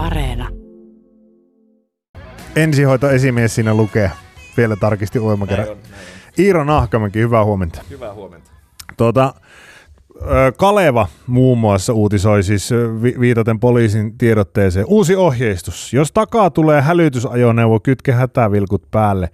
Areena. Ensihoitoesimies siinä lukee. Vielä tarkisti uudemman kerran. On, näin on. Iiro Nahkamäki, hyvää huomenta. Hyvää huomenta. Tuota, Kaleva muun muassa uutisoi siis viitaten poliisin tiedotteeseen. Uusi ohjeistus. Jos takaa tulee hälytysajoneuvo, kytke hätävilkut päälle.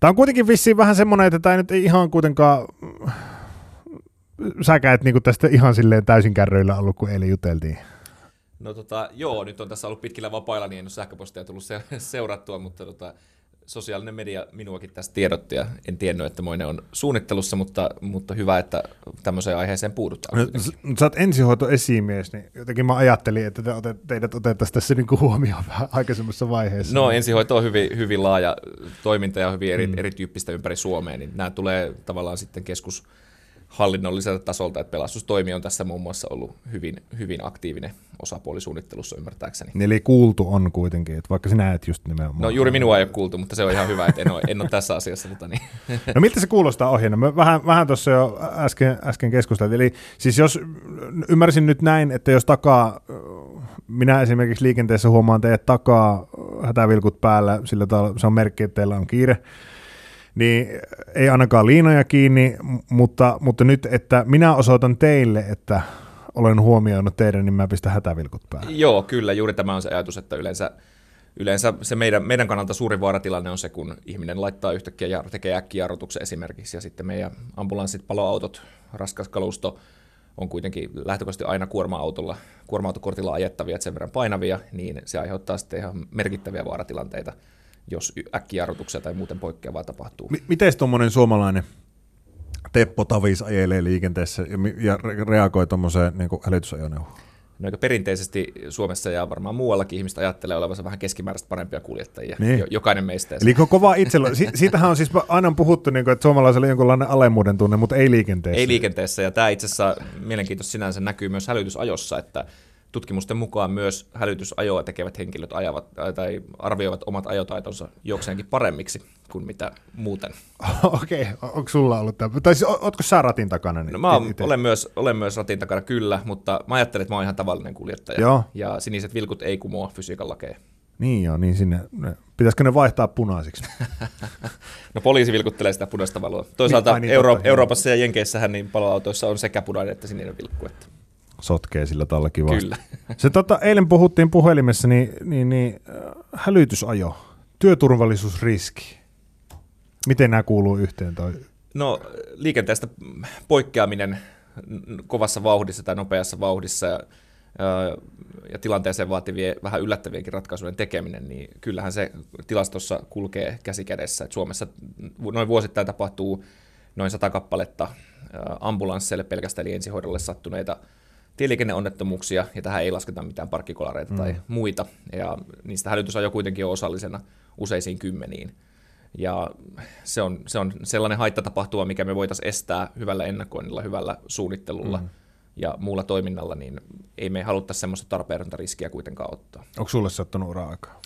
Tämä on kuitenkin vissiin vähän semmoinen, että tämä nyt ei ihan kuitenkaan... Säkä et niinku tästä ihan silleen täysin kärryillä ollut, kun eilen juteltiin. No tota, joo, nyt on tässä ollut pitkillä vapailla, niin en ole sähköpostia tullut se- seurattua, mutta tota, sosiaalinen media minuakin tästä tiedotti ja en tiennyt, että moinen on suunnittelussa, mutta, mutta hyvä, että tämmöiseen aiheeseen puudutaan. No, sä oot ensihoitoesimies, niin jotenkin mä ajattelin, että te otet, teidät otettaisiin tässä niinku huomioon vähän aikaisemmassa vaiheessa. No ensihoito on hyvin, hyvin laaja toiminta ja hyvin eri, mm. erityyppistä ympäri Suomea, niin nämä tulee tavallaan sitten keskushallinnolliselta tasolta, että pelastustoimi on tässä muun muassa ollut hyvin, hyvin aktiivinen osapuoli suunnittelussa ymmärtääkseni. Eli kuultu on kuitenkin, että vaikka sinä et just nimenomaan. No juuri minua ei ole kuultu, mutta se on ihan hyvä, että en ole, en ole tässä asiassa. Mutta niin. No miltä se kuulostaa ohjeena? Me vähän, vähän tuossa jo äsken, äsken keskusteltiin. Eli siis jos ymmärsin nyt näin, että jos takaa, minä esimerkiksi liikenteessä huomaan teidät takaa hätävilkut päällä, sillä tavalla se on merkki, että teillä on kiire, niin ei ainakaan liinoja kiinni, mutta, mutta nyt, että minä osoitan teille, että olen huomioinut teidän, niin mä pistän hätävilkut päälle. Joo, kyllä, juuri tämä on se ajatus, että yleensä, yleensä se meidän, meidän kannalta suuri vaaratilanne on se, kun ihminen laittaa yhtäkkiä ja tekee äkkijarrutuksen esimerkiksi, ja sitten meidän ambulanssit, paloautot, raskas kalusto on kuitenkin lähtökohtaisesti aina kuorma-autolla, kuorma-autokortilla ajettavia, sen verran painavia, niin se aiheuttaa sitten ihan merkittäviä vaaratilanteita, jos äkkijarrutuksia tai muuten poikkeavaa tapahtuu. M- miten tuommoinen suomalainen Teppo Tavis ajelee liikenteessä ja, mi- ja re- reagoi tuommoiseen niin hälytysajoneuvoon? No, eikö perinteisesti Suomessa ja varmaan muuallakin ihmistä ajattelee olevansa vähän keskimääräistä parempia kuljettajia, Niin. jo, jokainen meistä. Eli kova itsellä, si- siitähän on siis aina puhuttu, niin kuin, että suomalaisella on jonkunlainen alemmuuden tunne, mutta ei liikenteessä. Ei liikenteessä, ja tämä itse asiassa mielenkiintoista sinänsä näkyy myös hälytysajossa, että tutkimusten mukaan myös hälytysajoa tekevät henkilöt ajavat, tai arvioivat omat ajotaitonsa jokseenkin paremmiksi kuin mitä muuten. Okei, okay. onko sulla ollut tämä? Tai siis, ootko sä ratin takana? Niin No, mä oon, olen, myös, olen myös ratin takana kyllä, mutta mä ajattelen, että mä oon ihan tavallinen kuljettaja. Joo. Ja siniset vilkut ei kumoa fysiikan lakeja. Niin joo, niin sinne. Ne, pitäisikö ne vaihtaa punaisiksi? No poliisi vilkuttelee sitä punaista valoa. Toisaalta ai niin, Euro- totta. Euroopassa ja Jenkeissähän niin paloautoissa on sekä punainen että sininen vilkku. Että. Sotkee sillä tällä kivasti. Kyllä. Se tota, eilen puhuttiin puhelimessa, niin, niin, niin äh, hälytysajo, työturvallisuusriski. Miten nämä kuuluu yhteen? Toi? No liikenteestä poikkeaminen kovassa vauhdissa tai nopeassa vauhdissa ja, ää, ja tilanteeseen vaativien vähän yllättävienkin ratkaisujen tekeminen, niin kyllähän se tilastossa kulkee käsi kädessä. Et Suomessa noin vuosittain tapahtuu noin sata kappaletta ää, ambulansseille pelkästään eli ensihoidolle sattuneita tieliikenneonnettomuuksia, ja tähän ei lasketa mitään parkkikolareita mm. tai muita, ja niistä hälytysajo kuitenkin on osallisena useisiin kymmeniin. Ja se on, se on sellainen haittatapahtuma, mikä me voitaisiin estää hyvällä ennakoinnilla, hyvällä suunnittelulla mm. ja muulla toiminnalla, niin ei me haluttaisi semmoista tarpeetonta riskiä kuitenkaan ottaa. Onko sulle sattunut ura-aikaa?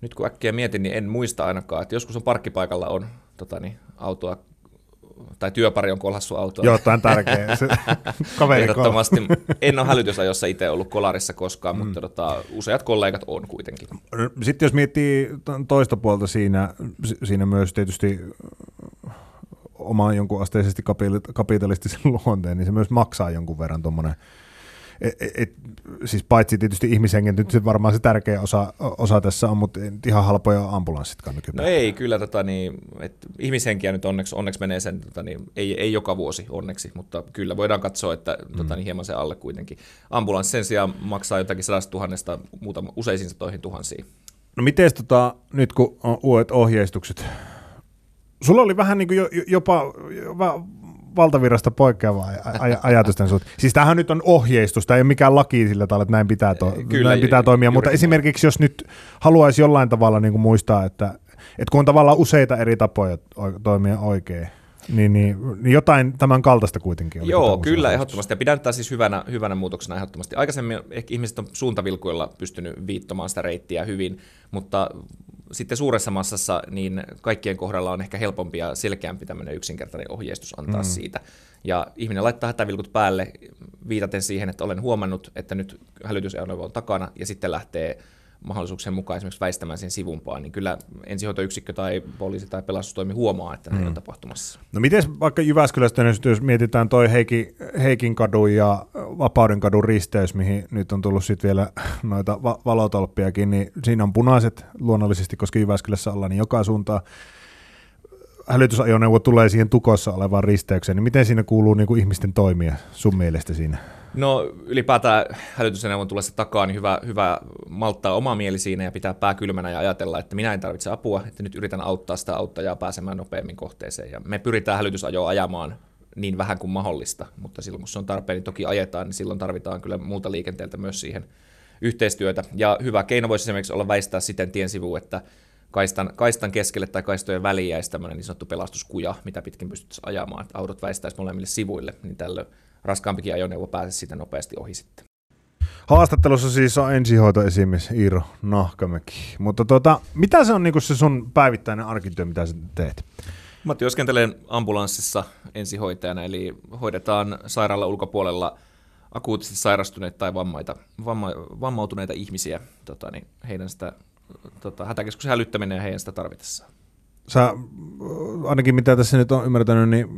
Nyt kun äkkiä mietin, niin en muista ainakaan, että joskus on parkkipaikalla on tota niin, autoa tai työpari on kolhassu autoa. Joo, tämä on tärkeä. Se, kaveri Ehdottomasti. En ole hälytysajossa itse ollut kolarissa koskaan, mm. mutta tota, useat kollegat on kuitenkin. Sitten jos miettii to- toista puolta siinä, si- siinä myös tietysti oman jonkun asteisesti kapitalistisen luonteen, niin se myös maksaa jonkun verran tuommoinen et, et, siis paitsi tietysti ihmishengen, nyt se varmaan se tärkeä osa, osa tässä on, mutta ihan halpoja ambulanssitkaan No nykypäivänä. ei, kyllä tota, niin, et ihmishenkiä nyt onneksi, onneksi menee sen, tota, niin, ei, ei joka vuosi onneksi, mutta kyllä voidaan katsoa, että mm. tota, niin, hieman se alle kuitenkin. Ambulanssi sen sijaan maksaa jotakin sadasta tuhannesta muutama, useisiin satoihin tuhansiin. No miten tota, nyt kun on uudet ohjeistukset, sulla oli vähän niin kuin jo, jo- jopa, jopa valtavirrasta poikkeava aj- aj- ajatusten suhteen. Siis tämähän nyt on ohjeistus, tämä ei ole mikään laki sillä tavalla, että näin pitää, to- Kyllä, näin pitää toimia, mutta esimerkiksi jos nyt haluaisi jollain tavalla niin kuin muistaa, että, että kun on tavallaan useita eri tapoja toimia oikein, niin, niin, niin jotain tämän kaltaista kuitenkin oli. Joo, kyllä, ehdottomasti. Ja pidän tätä siis hyvänä, hyvänä muutoksena ehdottomasti. Aikaisemmin ehkä ihmiset on suuntavilkuilla pystynyt viittomaan sitä reittiä hyvin, mutta sitten suuressa massassa niin kaikkien kohdalla on ehkä helpompi ja selkeämpi tämmöinen yksinkertainen ohjeistus antaa mm. siitä. Ja ihminen laittaa hätävilkut päälle viitaten siihen, että olen huomannut, että nyt hälytysajoneuvo on takana ja sitten lähtee mahdollisuuksien mukaan esimerkiksi väistämään sen sivumpaan, niin kyllä ensihoitoyksikkö tai poliisi tai pelastustoimi huomaa, että näin mm. on tapahtumassa. No miten vaikka Jyväskylästä, jos mietitään toi Heiki, Heikin kadun ja Vapauden kadun risteys, mihin nyt on tullut sitten vielä noita va- valotolppiakin, niin siinä on punaiset luonnollisesti, koska Jyväskylässä ollaan niin joka suuntaan hälytysajoneuvo tulee siihen tukossa olevaan risteykseen, niin miten siinä kuuluu niin kuin ihmisten toimia sun mielestä siinä? No ylipäätään hälytysneuvon tullessa takaa, niin hyvä, hyvä malttaa oma mieli siinä ja pitää pää kylmänä ja ajatella, että minä en tarvitse apua, että nyt yritän auttaa sitä auttajaa pääsemään nopeammin kohteeseen. Ja me pyritään hälytysajoa ajamaan niin vähän kuin mahdollista, mutta silloin kun se on tarpeen, niin toki ajetaan, niin silloin tarvitaan kyllä muuta liikenteeltä myös siihen yhteistyötä. Ja hyvä keino voisi esimerkiksi olla väistää siten tien sivu, että kaistan, kaistan keskelle tai kaistojen väliin jäisi tämmöinen niin sanottu pelastuskuja, mitä pitkin pystyttäisiin ajamaan, että autot väistäisi molemmille sivuille, niin tällöin raskaampikin ajoneuvo pääsisi siitä nopeasti ohi sitten. Haastattelussa siis on ensihoitoesimies Iiro Nahkamäki. Mutta tota, mitä se on niin se sun päivittäinen arkityö, mitä sä teet? Mä työskentelen ambulanssissa ensihoitajana, eli hoidetaan sairaala ulkopuolella akuutisesti sairastuneita tai vammaita, vamma, vammautuneita ihmisiä, tota, niin heidän sitä tota, hätäkeskuksen hälyttäminen ja heidän sitä tarvitessaan. Sä, ainakin mitä tässä nyt on ymmärtänyt, niin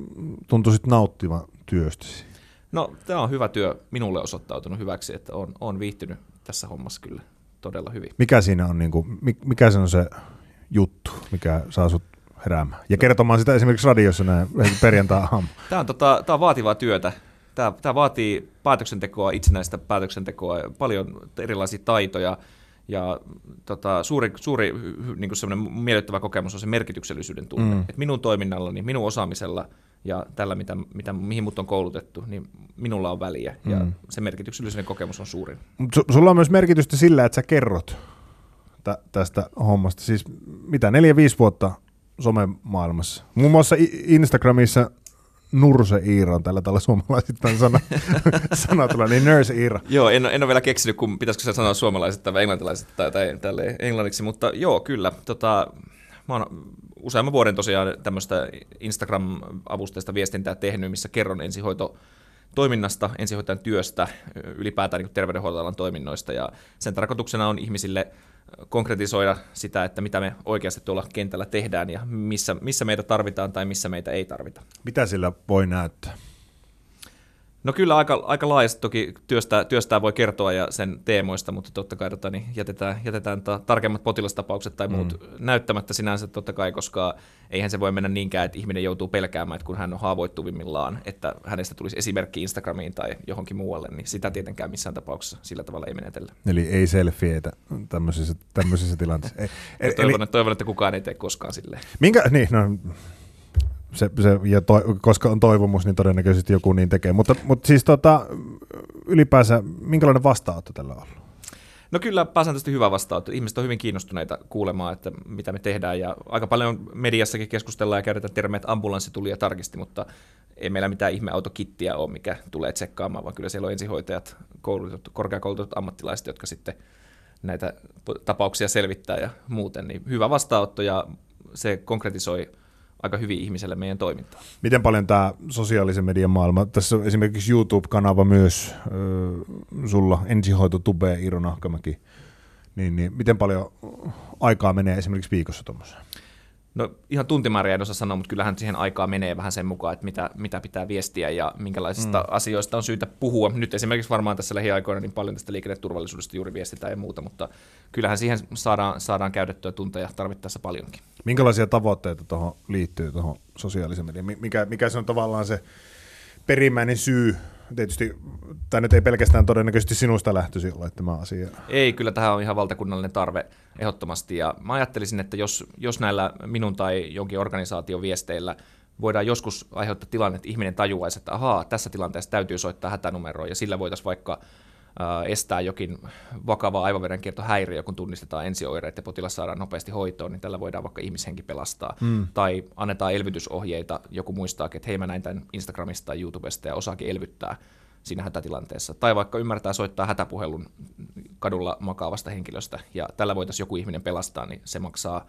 tuntuisit nauttivan työstäsi. No, tämä on hyvä työ minulle osoittautunut hyväksi, että on, on viihtynyt tässä hommassa kyllä todella hyvin. Mikä siinä on, niin kuin, mikä se on se juttu, mikä saa sut heräämään? Ja kertomaan sitä esimerkiksi radiossa näin perjantai Tämä on, tota, tämä on vaativaa työtä. Tämä, tämä vaatii päätöksentekoa, itsenäistä päätöksentekoa, paljon erilaisia taitoja, ja tota, suuri, suuri niin kuin miellyttävä kokemus on se merkityksellisyyden tunne. Mm. Et minun toiminnallani, minun osaamisella ja tällä, mitä, mitä, mihin mut on koulutettu, niin minulla on väliä. Mm. Ja se merkityksellisyyden kokemus on suurin. S- sulla on myös merkitystä sillä, että sä kerrot tä- tästä hommasta. Siis mitä, neljä, viisi vuotta somemaailmassa. Muun muassa Instagramissa Nurse Iira on tällä tavalla suomalaisittain sana, sana tulee, niin Nurse Iira. Joo, en, en ole vielä keksinyt, kun pitäisikö se sanoa suomalaiset tai englantilaiset tai, tai tälle englanniksi, mutta joo, kyllä. Tota, mä oon useamman vuoden tosiaan tämmöistä Instagram-avusteista viestintää tehnyt, missä kerron ensihoito toiminnasta, ensihoitajan työstä, ylipäätään niin terveydenhuoltoalan toiminnoista, ja sen tarkoituksena on ihmisille konkretisoida sitä, että mitä me oikeasti tuolla kentällä tehdään ja missä, missä meitä tarvitaan tai missä meitä ei tarvita. Mitä sillä voi näyttää? No kyllä aika, aika laajasti toki työstää, työstää voi kertoa ja sen teemoista, mutta totta kai tota, niin jätetään, jätetään ta, tarkemmat potilastapaukset tai muut mm. näyttämättä sinänsä totta kai, koska eihän se voi mennä niinkään, että ihminen joutuu pelkäämään, että kun hän on haavoittuvimmillaan, että hänestä tulisi esimerkki Instagramiin tai johonkin muualle, niin sitä tietenkään missään tapauksessa sillä tavalla ei menetellä. Eli ei selfieitä tämmöisissä, tämmöisissä tilanteissa. Ei, toivon, eli... että, toivon, että kukaan ei tee koskaan silleen. Minkä, niin, no, se, se, ja to, koska on toivomus, niin todennäköisesti joku niin tekee. Mutta, mutta siis tota, ylipäänsä, minkälainen vastaanotto tällä on ollut? No kyllä pääsääntöisesti hyvä vastaanotto. Ihmiset on hyvin kiinnostuneita kuulemaan, että mitä me tehdään. Ja aika paljon mediassakin keskustellaan ja käytetään termejä, että ambulanssi tuli ja tarkisti, mutta ei meillä mitään ihmeautokittiä ole, mikä tulee tsekkaamaan, vaan kyllä siellä on ensihoitajat, koulutetut, korkeakoulutetut ammattilaiset, jotka sitten näitä tapauksia selvittää ja muuten. Niin hyvä vastaanotto ja se konkretisoi aika hyvin ihmiselle meidän toimintaa. Miten paljon tämä sosiaalisen median maailma, tässä on esimerkiksi YouTube-kanava myös äh, sulla, ensihoito Tube, Iiro Nahkamäki, niin, niin miten paljon aikaa menee esimerkiksi viikossa tuommoiseen? No ihan tuntimääriä en osaa sanoa, mutta kyllähän siihen aikaa menee vähän sen mukaan, että mitä, mitä pitää viestiä ja minkälaisista mm. asioista on syytä puhua. Nyt esimerkiksi varmaan tässä lähiaikoina niin paljon tästä liikenneturvallisuudesta juuri viestitään ja muuta, mutta kyllähän siihen saadaan, saadaan käytettyä tunteja tarvittaessa paljonkin. Minkälaisia tavoitteita tuohon liittyy tuohon sosiaalisen median? Mikä, mikä se on tavallaan se perimmäinen syy tietysti tämä nyt ei pelkästään todennäköisesti sinusta lähtöisin ole tämä asia. Ei, kyllä tähän on ihan valtakunnallinen tarve ehdottomasti. Ja mä ajattelisin, että jos, jos näillä minun tai jonkin organisaation viesteillä voidaan joskus aiheuttaa tilanne, että ihminen tajuaisi, että ahaa, tässä tilanteessa täytyy soittaa hätänumeroa, ja sillä voitaisiin vaikka estää jokin vakava aivoverenkiertohäiriö, kun tunnistetaan ensioireet ja potilas saadaan nopeasti hoitoon, niin tällä voidaan vaikka ihmishenki pelastaa. Mm. Tai annetaan elvytysohjeita, joku muistaa, että hei mä näin tämän Instagramista tai YouTubesta ja osaakin elvyttää siinä hätätilanteessa. Tai vaikka ymmärtää soittaa hätäpuhelun kadulla makaavasta henkilöstä, ja tällä voitaisiin joku ihminen pelastaa, niin se maksaa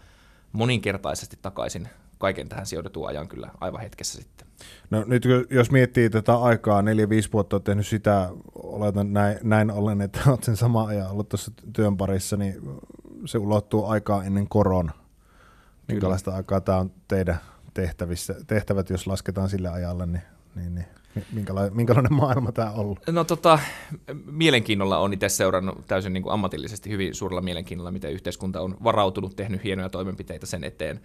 moninkertaisesti takaisin kaiken tähän sijoitetun ajan kyllä aivan hetkessä sitten. No nyt jos miettii tätä aikaa, neljä, viisi vuotta olet tehnyt sitä, oletan näin, näin ollen, että olet sen sama ajan ollut tuossa työn parissa, niin se ulottuu aikaa ennen korona. Minkälaista aikaa tämä on teidän tehtävissä, tehtävät, jos lasketaan sille ajalle, niin, niin, niin minkälainen, minkälainen maailma tämä on ollut? No tota, mielenkiinnolla on itse seurannut täysin niin kuin ammatillisesti hyvin suurella mielenkiinnolla, miten yhteiskunta on varautunut, tehnyt hienoja toimenpiteitä sen eteen,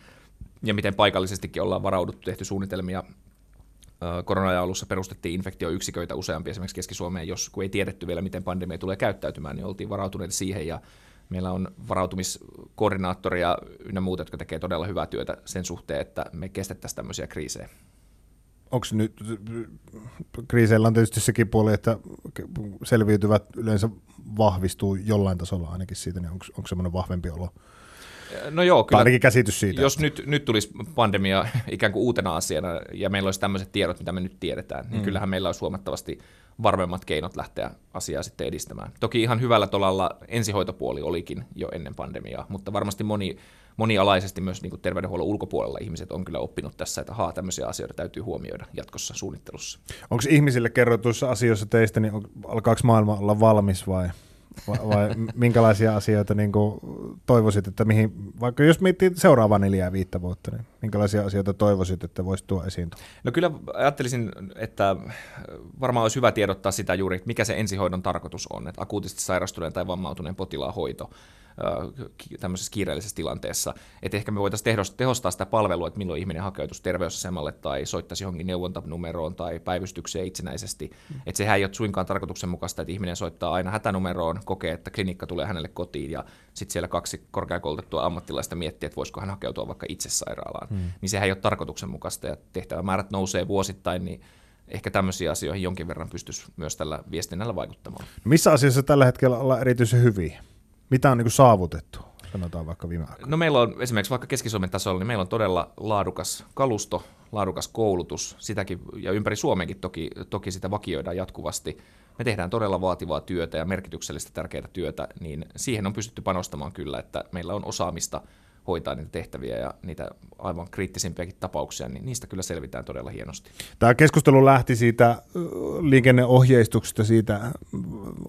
ja miten paikallisestikin ollaan varauduttu, tehty suunnitelmia. korona alussa perustettiin infektioyksiköitä useampia esimerkiksi Keski-Suomeen, jos kun ei tiedetty vielä, miten pandemia tulee käyttäytymään, niin oltiin varautuneet siihen, ja Meillä on varautumiskoordinaattori ja ynnä muut, jotka tekee todella hyvää työtä sen suhteen, että me kestettäisiin tämmöisiä kriisejä. Onko nyt, kriiseillä on tietysti sekin puoli, että selviytyvät yleensä vahvistuu jollain tasolla ainakin siitä, niin onko, onko semmoinen vahvempi olo? No joo, kyllä. ainakin käsitys siitä. Jos nyt, nyt tulisi pandemia ikään kuin uutena asiana ja meillä olisi tämmöiset tiedot, mitä me nyt tiedetään, niin mm. kyllähän meillä olisi huomattavasti varmemmat keinot lähteä asiaa sitten edistämään. Toki ihan hyvällä tolalla ensihoitopuoli olikin jo ennen pandemiaa, mutta varmasti moni, monialaisesti myös niin kuin terveydenhuollon ulkopuolella ihmiset on kyllä oppinut tässä, että haa, tämmöisiä asioita täytyy huomioida jatkossa suunnittelussa. Onko ihmisille kerrotuissa asioissa teistä, niin alkaako maailma olla valmis vai vai, vai minkälaisia asioita niin kuin toivoisit, että mihin, vaikka jos miettii seuraavaa neljää viittä vuotta, niin minkälaisia asioita toivoisit, että voisi tuoda esiin? No kyllä ajattelisin, että varmaan olisi hyvä tiedottaa sitä juuri, mikä se ensihoidon tarkoitus on, että akuutisti sairastuneen tai vammautuneen potilaan hoito tämmöisessä kiireellisessä tilanteessa. Että ehkä me voitaisiin tehostaa sitä palvelua, että milloin ihminen hakeutuisi terveysasemalle tai soittaisi johonkin neuvontanumeroon tai päivystykseen itsenäisesti. Mm. Että sehän ei ole suinkaan tarkoituksenmukaista, että ihminen soittaa aina hätänumeroon, kokee, että klinikka tulee hänelle kotiin ja sitten siellä kaksi korkeakoulutettua ammattilaista miettii, että voisiko hän hakeutua vaikka itse sairaalaan. Mm. Niin sehän ei ole tarkoituksenmukaista ja tehtävämäärät nousee vuosittain, niin ehkä tämmöisiä asioihin jonkin verran pystyisi myös tällä viestinnällä vaikuttamaan. No missä asiassa tällä hetkellä ollaan erityisen hyviä? Mitä on niin kuin saavutettu, sanotaan vaikka viime aikoina? No meillä on esimerkiksi vaikka Keski-Suomen tasolla, niin meillä on todella laadukas kalusto, laadukas koulutus, sitäkin, ja ympäri Suomenkin toki, toki sitä vakioidaan jatkuvasti. Me tehdään todella vaativaa työtä ja merkityksellistä tärkeää työtä, niin siihen on pystytty panostamaan kyllä, että meillä on osaamista – hoitaa niitä tehtäviä ja niitä aivan kriittisimpiäkin tapauksia, niin niistä kyllä selvitään todella hienosti. Tämä keskustelu lähti siitä liikenneohjeistuksesta, siitä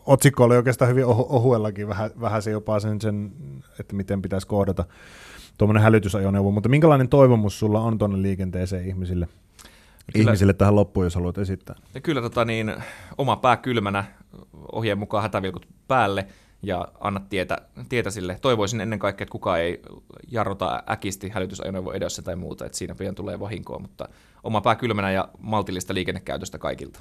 otsikko oli oikeastaan hyvin ohuellakin, vähän, vähän se jopa sen, sen, että miten pitäisi kohdata tuommoinen hälytysajoneuvo, mutta minkälainen toivomus sulla on tuonne liikenteeseen ihmisille? Kyllä, ihmisille tähän loppuun, jos haluat esittää. Ja kyllä tota, niin, oma pää kylmänä, ohjeen mukaan hätävilkut päälle – ja anna tietä, tietä sille. Toivoisin ennen kaikkea, että kukaan ei jarruta äkisti hälytysajoneuvo edessä tai muuta, että siinä pian tulee vahinkoa, mutta oma pää kylmänä ja maltillista liikennekäytöstä kaikilta.